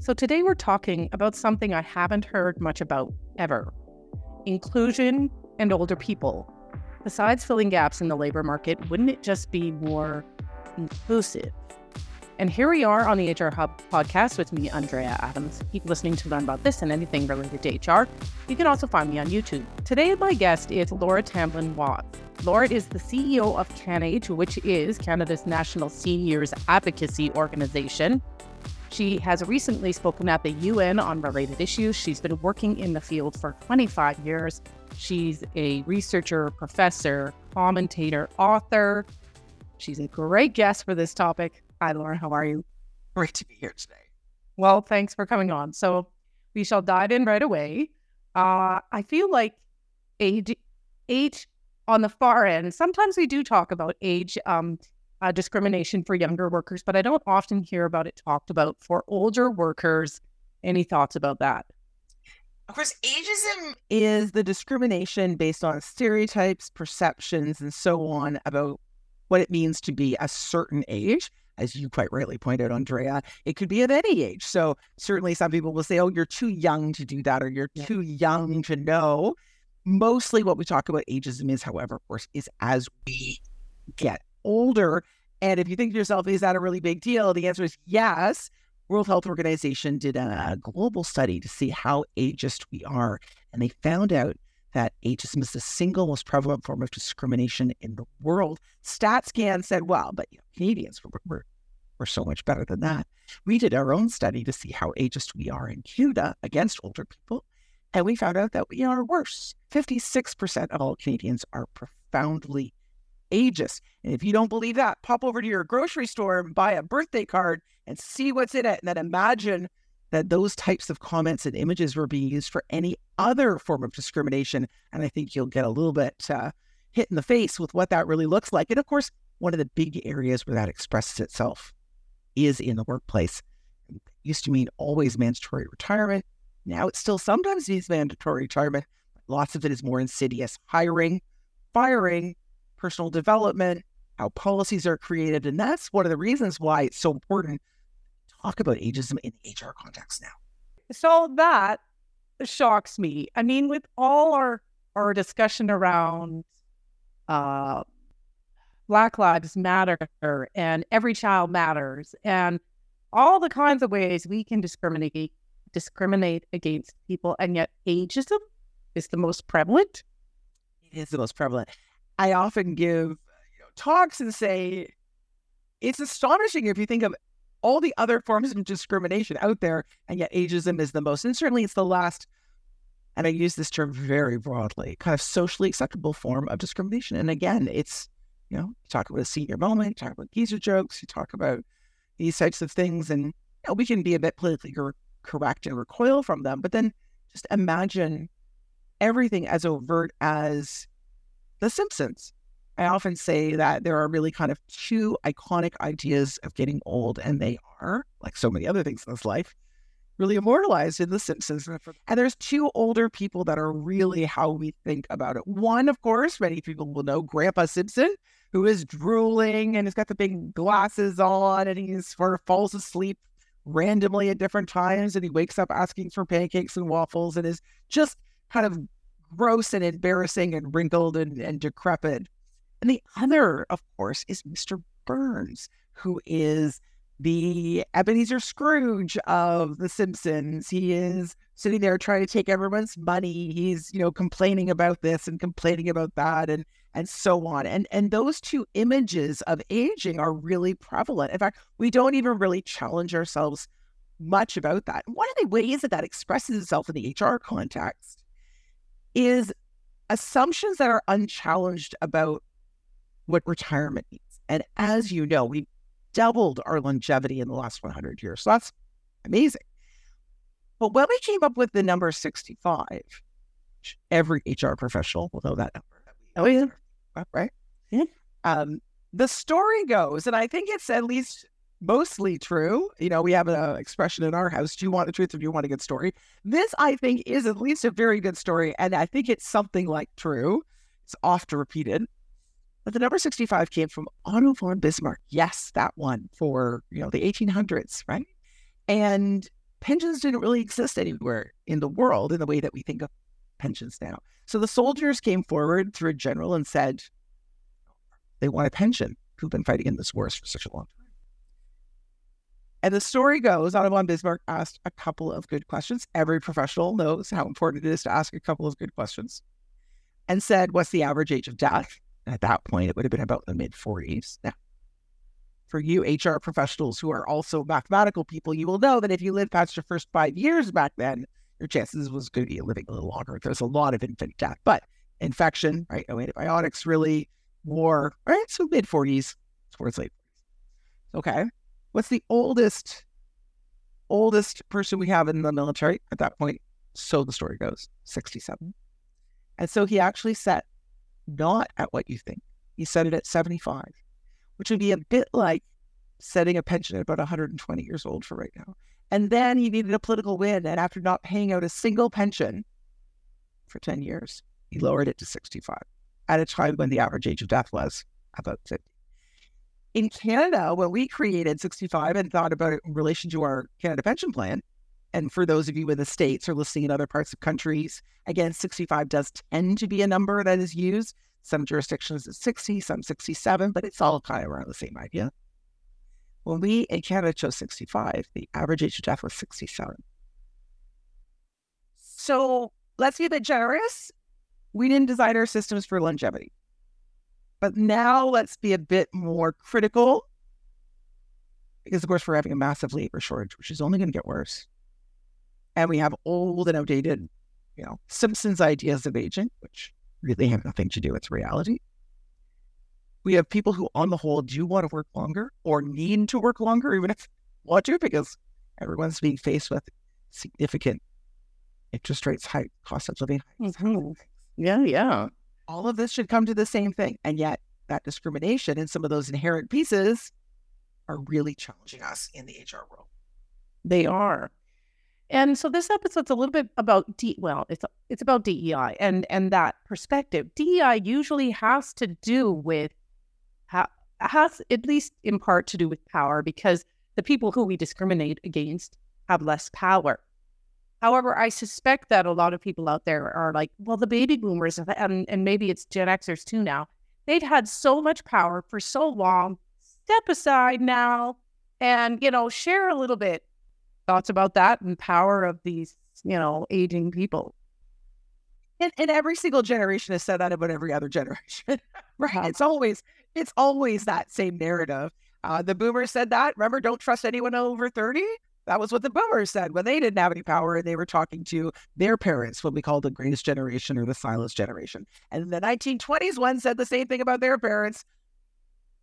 So today we're talking about something I haven't heard much about ever inclusion and older people. Besides filling gaps in the labor market, wouldn't it just be more inclusive? And here we are on the HR Hub podcast with me, Andrea Adams. Keep listening to learn about this and anything related to HR. You can also find me on YouTube. Today, my guest is Laura Tamblyn Watts. Laura is the CEO of CanAge, which is Canada's national seniors advocacy organization. She has recently spoken at the UN on related issues. She's been working in the field for 25 years. She's a researcher, professor, commentator, author. She's a great guest for this topic. Hi, Laura. How are you? Great to be here today. Well, thanks for coming on. So we shall dive in right away. Uh, I feel like age, age on the far end. Sometimes we do talk about age um, uh, discrimination for younger workers, but I don't often hear about it talked about for older workers. Any thoughts about that? Of course, ageism is the discrimination based on stereotypes, perceptions, and so on about what it means to be a certain age as you quite rightly pointed out, Andrea, it could be at any age. So certainly some people will say, oh, you're too young to do that, or you're yeah. too young to know. Mostly what we talk about ageism is, however, of course, is as we get older. And if you think to yourself, is that a really big deal? The answer is yes. World Health Organization did a global study to see how ageist we are. And they found out that ageism is the single most prevalent form of discrimination in the world. StatsCan said, well, but you know, Canadians, we're, we're, we're so much better than that. We did our own study to see how ageist we are in Canada against older people. And we found out that we are worse. 56% of all Canadians are profoundly ageist. And if you don't believe that, pop over to your grocery store and buy a birthday card and see what's in it. And then imagine that those types of comments and images were being used for any other form of discrimination. And I think you'll get a little bit uh, hit in the face with what that really looks like. And of course, one of the big areas where that expresses itself is in the workplace. It used to mean always mandatory retirement. Now it still sometimes means mandatory retirement. Lots of it is more insidious hiring, firing, personal development, how policies are created. And that's one of the reasons why it's so important to talk about ageism in the HR context now. So that shocks me. I mean, with all our our discussion around uh, Black Lives Matter and Every Child Matters and all the kinds of ways we can discriminate discriminate against people, and yet ageism is the most prevalent. It is the most prevalent. I often give you know, talks and say it's astonishing if you think of all the other forms of discrimination out there, and yet ageism is the most. And certainly it's the last, and I use this term very broadly, kind of socially acceptable form of discrimination. And again, it's, you know, you talk about a senior moment, you talk about geezer jokes, you talk about these types of things, and you know, we can be a bit politically correct and recoil from them. But then just imagine everything as overt as The Simpsons I mm-hmm. often say that there are really kind of two iconic ideas of getting old, and they are, like so many other things in this life, really immortalized in The Simpsons. And there's two older people that are really how we think about it. One, of course, many people will know Grandpa Simpson, who is drooling and he's got the big glasses on, and he sort of falls asleep randomly at different times, and he wakes up asking for pancakes and waffles, and is just kind of gross and embarrassing and wrinkled and, and decrepit. And the other, of course, is Mr. Burns, who is the Ebenezer Scrooge of The Simpsons. He is sitting there trying to take everyone's money. He's, you know, complaining about this and complaining about that and and so on. And and those two images of aging are really prevalent. In fact, we don't even really challenge ourselves much about that. One of the ways that that expresses itself in the HR context is assumptions that are unchallenged about what retirement means. And as you know, we doubled our longevity in the last 100 years. So that's amazing. But when we came up with the number 65, every HR professional will know that number. Oh, yeah. Right? Yeah. Um, the story goes, and I think it's at least mostly true. You know, we have an expression in our house do you want the truth or do you want a good story? This, I think, is at least a very good story. And I think it's something like true. It's oft repeated. But the number 65 came from Otto von Bismarck. Yes, that one for, you know, the 1800s, right? And pensions didn't really exist anywhere in the world in the way that we think of pensions now. So the soldiers came forward through a general and said they want a pension who've been fighting in this wars for such a long time. And the story goes, Otto von Bismarck asked a couple of good questions. Every professional knows how important it is to ask a couple of good questions. And said, What's the average age of death? And at that point, it would have been about the mid 40s. Now, for you HR professionals who are also mathematical people, you will know that if you lived past your first five years back then, your chances was going to be living a little longer. There's a lot of infant death, but infection, right? No antibiotics, really, war, right? So mid 40s towards late 40s. Okay. What's the oldest oldest person we have in the military at that point? So the story goes, 67. And so he actually set not at what you think. He set it at 75, which would be a bit like setting a pension at about 120 years old for right now. And then he needed a political win. And after not paying out a single pension for 10 years, he lowered it to 65 at a time when the average age of death was about 50 in Canada, when we created 65 and thought about it in relation to our Canada pension plan, and for those of you in the States or listening in other parts of countries, again, 65 does tend to be a number that is used. Some jurisdictions is 60, some 67, but it's all kind of around the same idea. When we in Canada chose 65, the average age of death was 67. So let's be a bit generous. We didn't design our systems for longevity. But now let's be a bit more critical because, of course, we're having a massive labor shortage, which is only going to get worse. And we have old and outdated, you know, Simpsons ideas of aging, which really have nothing to do with reality. We have people who, on the whole, do want to work longer or need to work longer, even if want to, because everyone's being faced with significant interest rates, high cost of living. Mm-hmm. Yeah, yeah all of this should come to the same thing. And yet, that discrimination and some of those inherent pieces are really challenging us in the HR world. They are. And so this episode's a little bit about D well, it's it's about DEI and and that perspective. DEI usually has to do with ha- has at least in part to do with power because the people who we discriminate against have less power. However, I suspect that a lot of people out there are like, well, the baby boomers, and, and maybe it's Gen Xers too now, they've had so much power for so long. Step aside now and, you know, share a little bit thoughts about that and power of these, you know, aging people. And, and every single generation has said that about every other generation. right. It's always, it's always that same narrative. Uh, the boomers said that. Remember, don't trust anyone over 30. That was what the boomers said when they didn't have any power and they were talking to their parents, what we call the greatest generation or the silence generation. And the 1920s one said the same thing about their parents.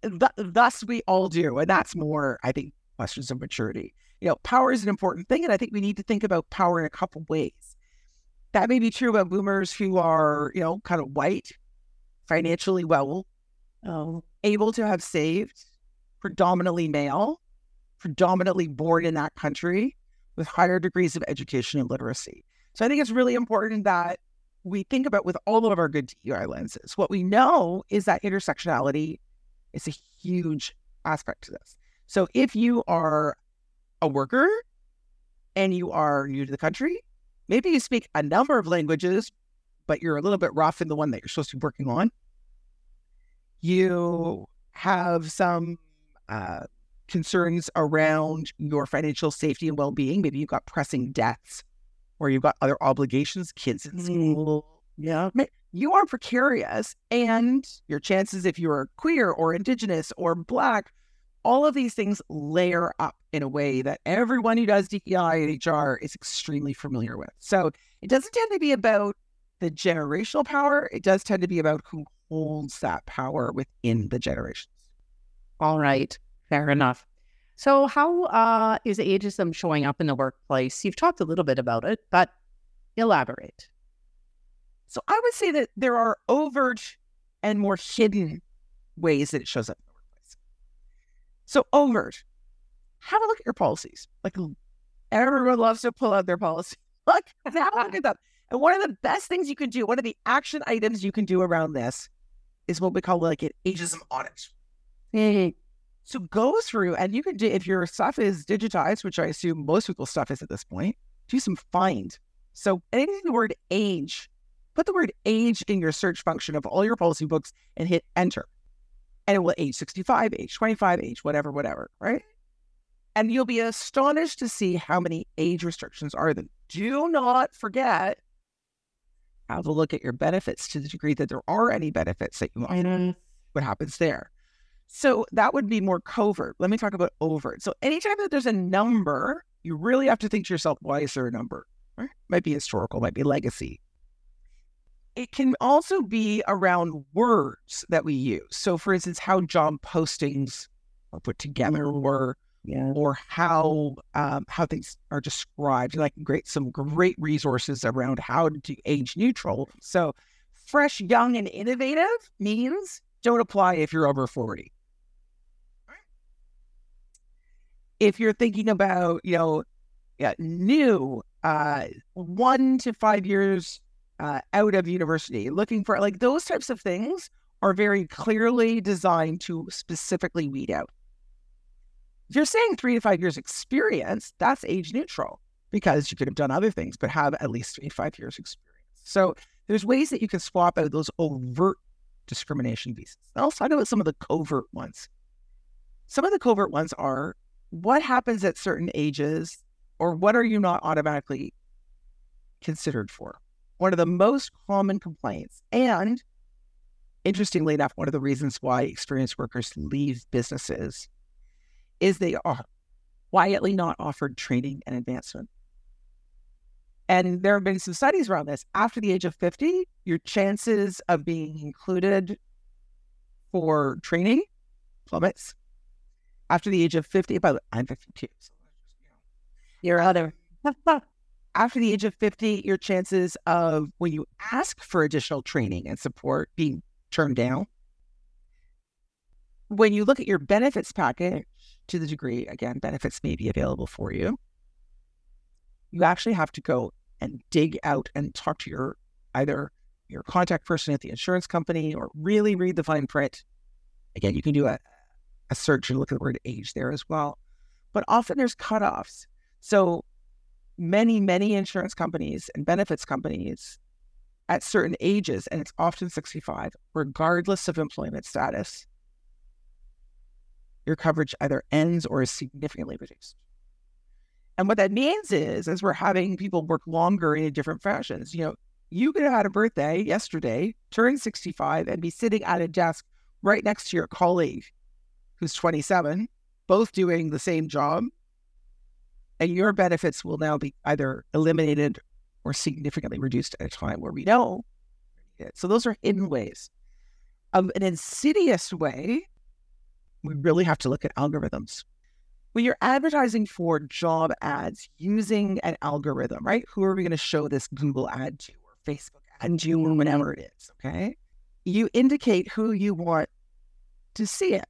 Th- thus, we all do. And that's more, I think, questions of maturity. You know, power is an important thing. And I think we need to think about power in a couple ways. That may be true about boomers who are, you know, kind of white, financially well, um, able to have saved, predominantly male predominantly born in that country with higher degrees of education and literacy. So I think it's really important that we think about with all of our good DEI lenses. What we know is that intersectionality is a huge aspect to this. So if you are a worker and you are new to the country, maybe you speak a number of languages, but you're a little bit rough in the one that you're supposed to be working on. You have some uh, concerns around your financial safety and well being. Maybe you've got pressing debts or you've got other obligations, kids in mm-hmm. school. Yeah. You are precarious. And your chances, if you're queer or indigenous or black, all of these things layer up in a way that everyone who does DEI and HR is extremely familiar with. So it doesn't tend to be about the generational power, it does tend to be about who holds that power within the generations. All right. Fair enough. So, how uh, is ageism showing up in the workplace? You've talked a little bit about it, but elaborate. So, I would say that there are overt and more hidden ways that it shows up in the workplace. So, overt, have a look at your policies. Like, everyone loves to pull out their policy. Look, have a look at them. And one of the best things you can do, one of the action items you can do around this is what we call like an ageism audit. So go through and you can do, if your stuff is digitized, which I assume most people's stuff is at this point, do some find. So anything the word age, put the word age in your search function of all your policy books and hit enter. And it will age 65, age 25, age whatever, whatever, right? And you'll be astonished to see how many age restrictions are there. Do not forget have a look at your benefits to the degree that there are any benefits that you want. What happens there? So that would be more covert. Let me talk about overt. So anytime that there's a number, you really have to think to yourself, why is there a number? Right? Might be historical, might be legacy. It can also be around words that we use. So, for instance, how job postings are put together, or yeah. or how um, how things are described. Like great some great resources around how to age neutral. So, fresh, young, and innovative means don't apply if you're over forty. If you're thinking about you know yeah, new uh, one to five years uh, out of university, looking for like those types of things are very clearly designed to specifically weed out. If you're saying three to five years experience, that's age neutral because you could have done other things, but have at least three to five years experience. So there's ways that you can swap out those overt discrimination visas. I'll talk about some of the covert ones. Some of the covert ones are what happens at certain ages or what are you not automatically considered for? One of the most common complaints, and interestingly enough, one of the reasons why experienced workers leave businesses is they are quietly not offered training and advancement. And there have been some studies around this. After the age of 50, your chances of being included for training plummets. After the age of 50, by the I'm 52. So your other. After the age of 50, your chances of when you ask for additional training and support being turned down. When you look at your benefits package, to the degree, again, benefits may be available for you, you actually have to go and dig out and talk to your either your contact person at the insurance company or really read the fine print. Again, you can do a, a search and look at the word age there as well. But often there's cutoffs. So many, many insurance companies and benefits companies at certain ages, and it's often 65, regardless of employment status, your coverage either ends or is significantly reduced. And what that means is, as we're having people work longer in different fashions, you know, you could have had a birthday yesterday, turn 65, and be sitting at a desk right next to your colleague who's 27, both doing the same job, and your benefits will now be either eliminated or significantly reduced at a time where we know. So those are hidden ways. Um, an insidious way, we really have to look at algorithms. When you're advertising for job ads using an algorithm, right? Who are we going to show this Google ad to or Facebook ad to or whatever it is? Okay. You indicate who you want to see it.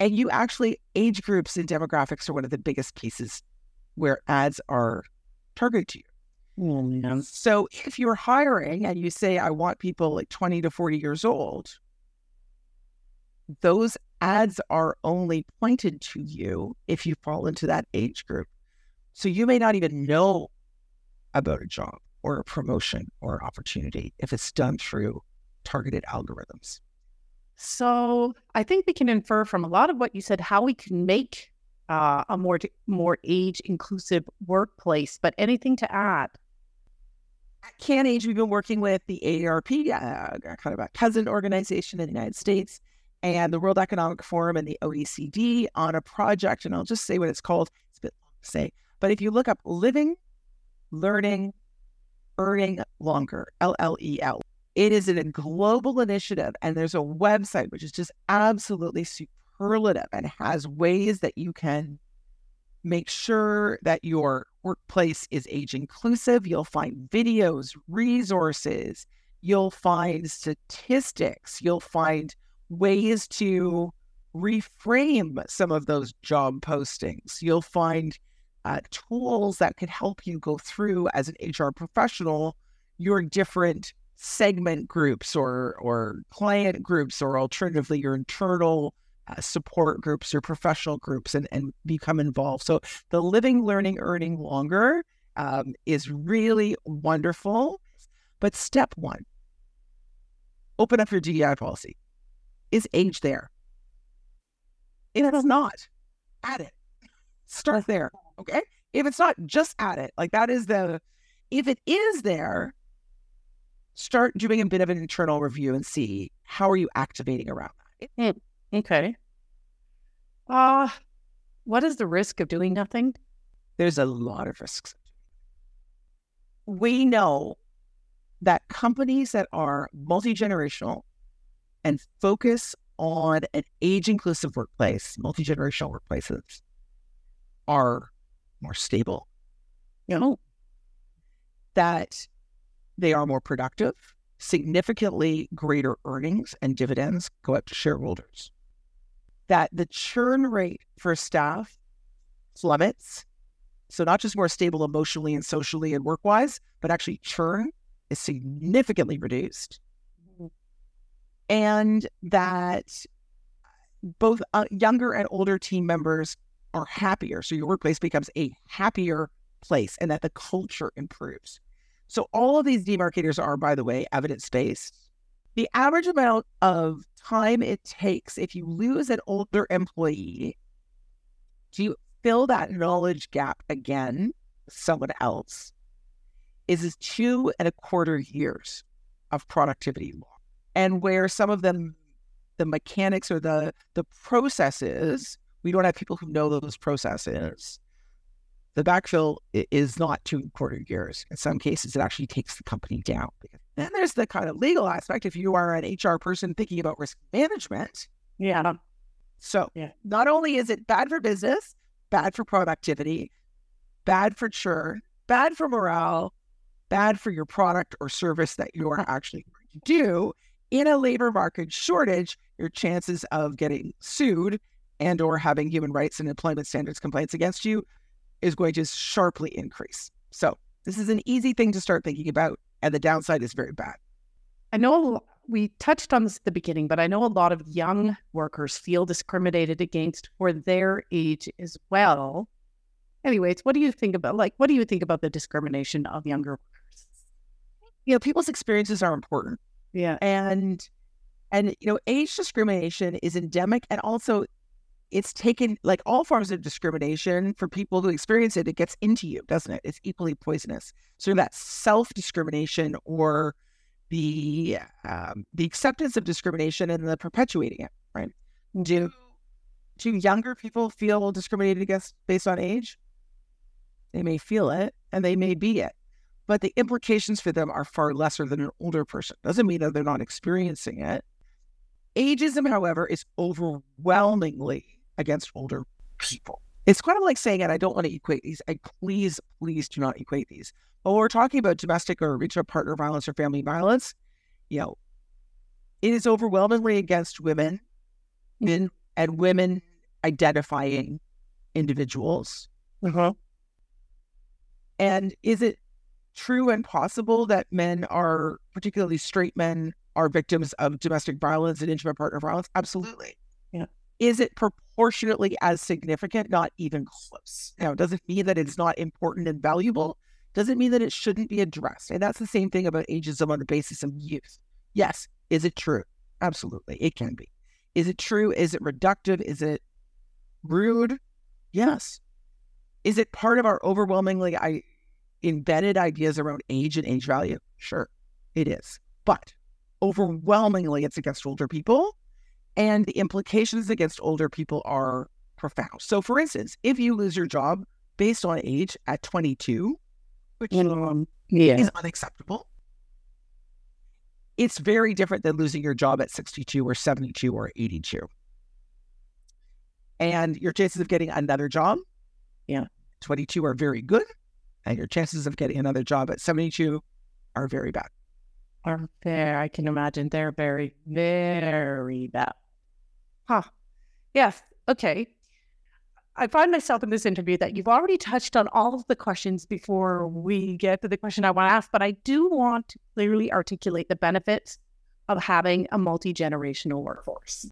And you actually, age groups and demographics are one of the biggest pieces where ads are targeted to you. Mm, So if you're hiring and you say, I want people like 20 to 40 years old, those ads are only pointed to you if you fall into that age group. So you may not even know about a job or a promotion or opportunity if it's done through targeted algorithms. So I think we can infer from a lot of what you said how we can make uh, a more more age inclusive workplace. But anything to add? At CanAge, we've been working with the AARP, uh, kind of a cousin organization in the United States, and the World Economic Forum and the OECD on a project. And I'll just say what it's called. It's a bit long to say, but if you look up living, learning, earning longer, L L E L, it is a global initiative, and there's a website which is just absolutely superlative and has ways that you can make sure that your workplace is age inclusive. You'll find videos, resources, you'll find statistics, you'll find ways to reframe some of those job postings. You'll find uh, tools that can help you go through as an HR professional your different segment groups or or client groups or alternatively your internal uh, support groups or professional groups and, and become involved. So the living, learning, earning longer um, is really wonderful. But step one, open up your DEI policy. Is age there? If it is not, add it. Start there. Okay. If it's not, just add it. Like that is the, if it is there, start doing a bit of an internal review and see how are you activating around that. Hmm. Okay. Uh, what is the risk of doing nothing? There's a lot of risks. We know that companies that are multi generational and focus on an age inclusive workplace, multi generational workplaces, are more stable. You know, that they are more productive, significantly greater earnings and dividends go up to shareholders. That the churn rate for staff plummets. So, not just more stable emotionally and socially and work wise, but actually churn is significantly reduced. And that both uh, younger and older team members are happier. So, your workplace becomes a happier place and that the culture improves. So all of these demarcators are, by the way, evidence based. The average amount of time it takes if you lose an older employee to fill that knowledge gap again someone else is two and a quarter years of productivity loss. And where some of them, the mechanics or the the processes, we don't have people who know those processes the backfill is not two and quarter years. In some cases, it actually takes the company down. Then there's the kind of legal aspect. If you are an HR person thinking about risk management, yeah. So yeah. not only is it bad for business, bad for productivity, bad for churn, bad for morale, bad for your product or service that you are actually going to do. In a labor market shortage, your chances of getting sued and or having human rights and employment standards complaints against you is going to sharply increase. So this is an easy thing to start thinking about, and the downside is very bad. I know we touched on this at the beginning, but I know a lot of young workers feel discriminated against for their age as well. Anyways, what do you think about like what do you think about the discrimination of younger workers? You know, people's experiences are important. Yeah. And and you know, age discrimination is endemic and also it's taken like all forms of discrimination for people who experience it, it gets into you, doesn't it? It's equally poisonous. So that self discrimination or the um, the acceptance of discrimination and the perpetuating it, right? Do do younger people feel discriminated against based on age? They may feel it and they may be it, but the implications for them are far lesser than an older person. Doesn't mean that they're not experiencing it. Ageism, however, is overwhelmingly against older people. It's kind of like saying, and I don't want to equate these. I please, please do not equate these. But when we're talking about domestic or intimate partner violence or family violence, you know, it is overwhelmingly against women men, and women identifying individuals. Uh-huh. And is it true and possible that men are, particularly straight men, are victims of domestic violence and intimate partner violence? Absolutely. Yeah. Is it proportionately as significant? Not even close. Now, does it mean that it's not important and valuable? Does it mean that it shouldn't be addressed? And that's the same thing about ageism on the basis of youth. Yes. Is it true? Absolutely. It can be. Is it true? Is it reductive? Is it rude? Yes. Is it part of our overwhelmingly I, embedded ideas around age and age value? Sure, it is. But overwhelmingly, it's against older people and the implications against older people are profound. So, for instance, if you lose your job based on age at 22, which um, yeah. is unacceptable, it's very different than losing your job at 62 or 72 or 82. And your chances of getting another job, yeah, 22 are very good, and your chances of getting another job at 72 are very bad are there. I can imagine they're very, very bad. Huh. Yes. Okay. I find myself in this interview that you've already touched on all of the questions before we get to the question I want to ask, but I do want to clearly articulate the benefits of having a multi generational workforce.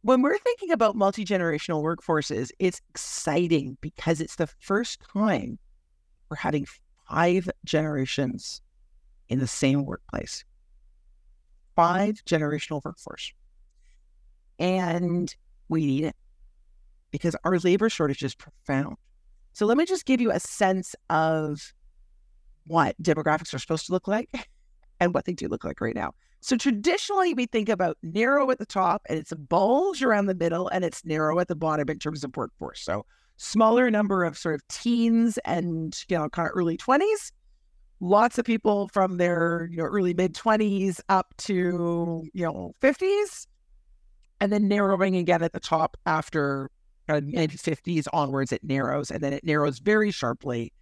when we're thinking about multi generational workforces, it's exciting because it's the first time we're having five generations in the same workplace. Five generational workforce. Mm-hmm. And we need it because our labor shortage is profound. So let me just give you a sense of what demographics are supposed to look like and what they do look like right now. So traditionally, we think about narrow at the top and it's a bulge around the middle and it's narrow at the bottom in terms of workforce. So smaller number of sort of teens and, you know, kind of early 20s. Lots of people from their, you know, early mid 20s up to, you know, 50s. And then narrowing again at the top after of mid 50s onwards, it narrows. And then it narrows very sharply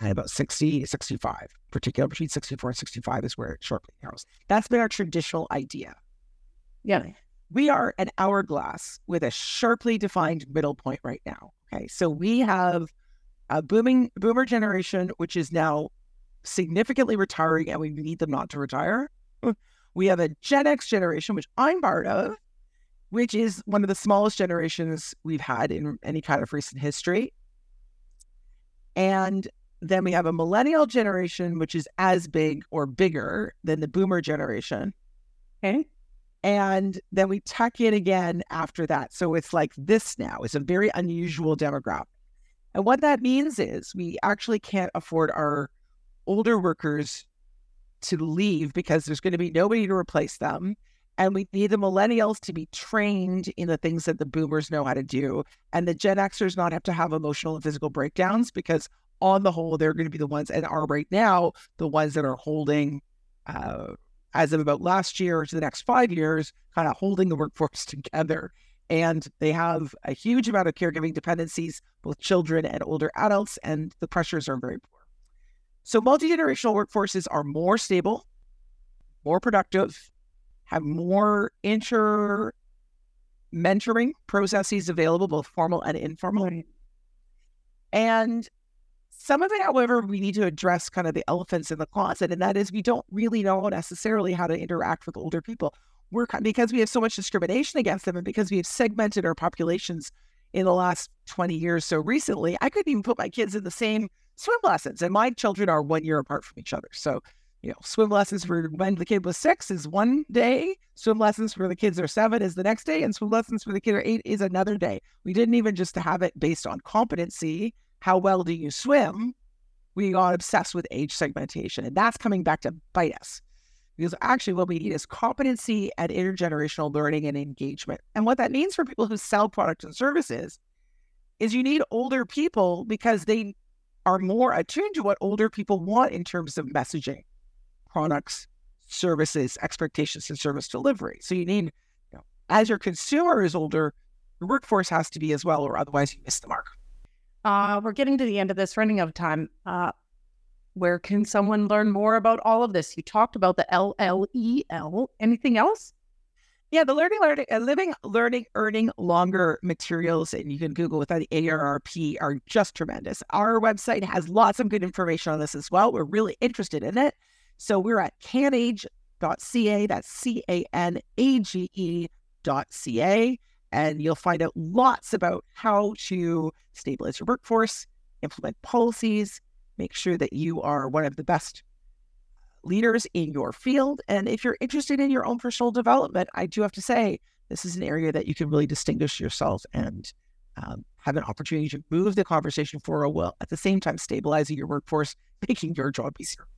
at about 60, 65, particularly between 64 and 65 is where it sharply narrows. That's been our traditional idea. Yeah. We are an hourglass with a sharply defined middle point right now. Okay. So we have a booming boomer generation, which is now significantly retiring, and we need them not to retire. We have a Gen X generation, which I'm part of, which is one of the smallest generations we've had in any kind of recent history. And then we have a millennial generation, which is as big or bigger than the boomer generation. Okay. And then we tuck in again after that. So it's like this now is a very unusual demographic. And what that means is we actually can't afford our older workers to leave because there's going to be nobody to replace them. And we need the millennials to be trained in the things that the boomers know how to do. And the Gen Xers not have to have emotional and physical breakdowns because on the whole, they're going to be the ones and are right now the ones that are holding, uh, as of about last year to the next five years, kind of holding the workforce together. And they have a huge amount of caregiving dependencies, both children and older adults, and the pressures are very poor. So, multi generational workforces are more stable, more productive, have more inter mentoring processes available, both formal and informal. And some of it, however, we need to address kind of the elephants in the closet, and that is we don't really know necessarily how to interact with older people. We're because we have so much discrimination against them, and because we have segmented our populations in the last 20 years so recently, I couldn't even put my kids in the same swim lessons, and my children are one year apart from each other. So, you know, swim lessons for when the kid was six is one day, swim lessons for the kids are seven is the next day, and swim lessons for the kid are eight is another day. We didn't even just have it based on competency how well do you swim? We got obsessed with age segmentation. And that's coming back to bite us. Because actually, what we need is competency and intergenerational learning and engagement. And what that means for people who sell products and services is you need older people because they are more attuned to what older people want in terms of messaging, products, services, expectations, and service delivery. So you need, you know, as your consumer is older, your workforce has to be as well, or otherwise you miss the mark. Uh, we're getting to the end of this, running out of time. Uh, where can someone learn more about all of this? You talked about the LLEL. Anything else? Yeah, the learning, learning, uh, living, learning, earning longer materials, and you can Google with that AARP are just tremendous. Our website has lots of good information on this as well. We're really interested in it. So we're at canage.ca. That's C A N A G E dot C A and you'll find out lots about how to stabilize your workforce, implement policies, make sure that you are one of the best leaders in your field. And if you're interested in your own personal development, I do have to say, this is an area that you can really distinguish yourself and um, have an opportunity to move the conversation forward while at the same time stabilizing your workforce, making your job easier.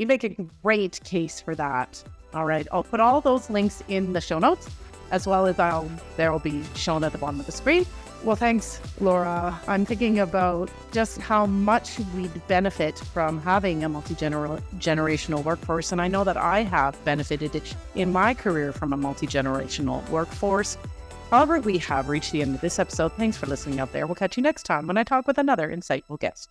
You make a great case for that. All right. I'll put all those links in the show notes as well as um, I'll there will be shown at the bottom of the screen. Well, thanks, Laura. I'm thinking about just how much we'd benefit from having a multi generational workforce. And I know that I have benefited in my career from a multi generational workforce. However, we have reached the end of this episode. Thanks for listening out there. We'll catch you next time when I talk with another insightful guest.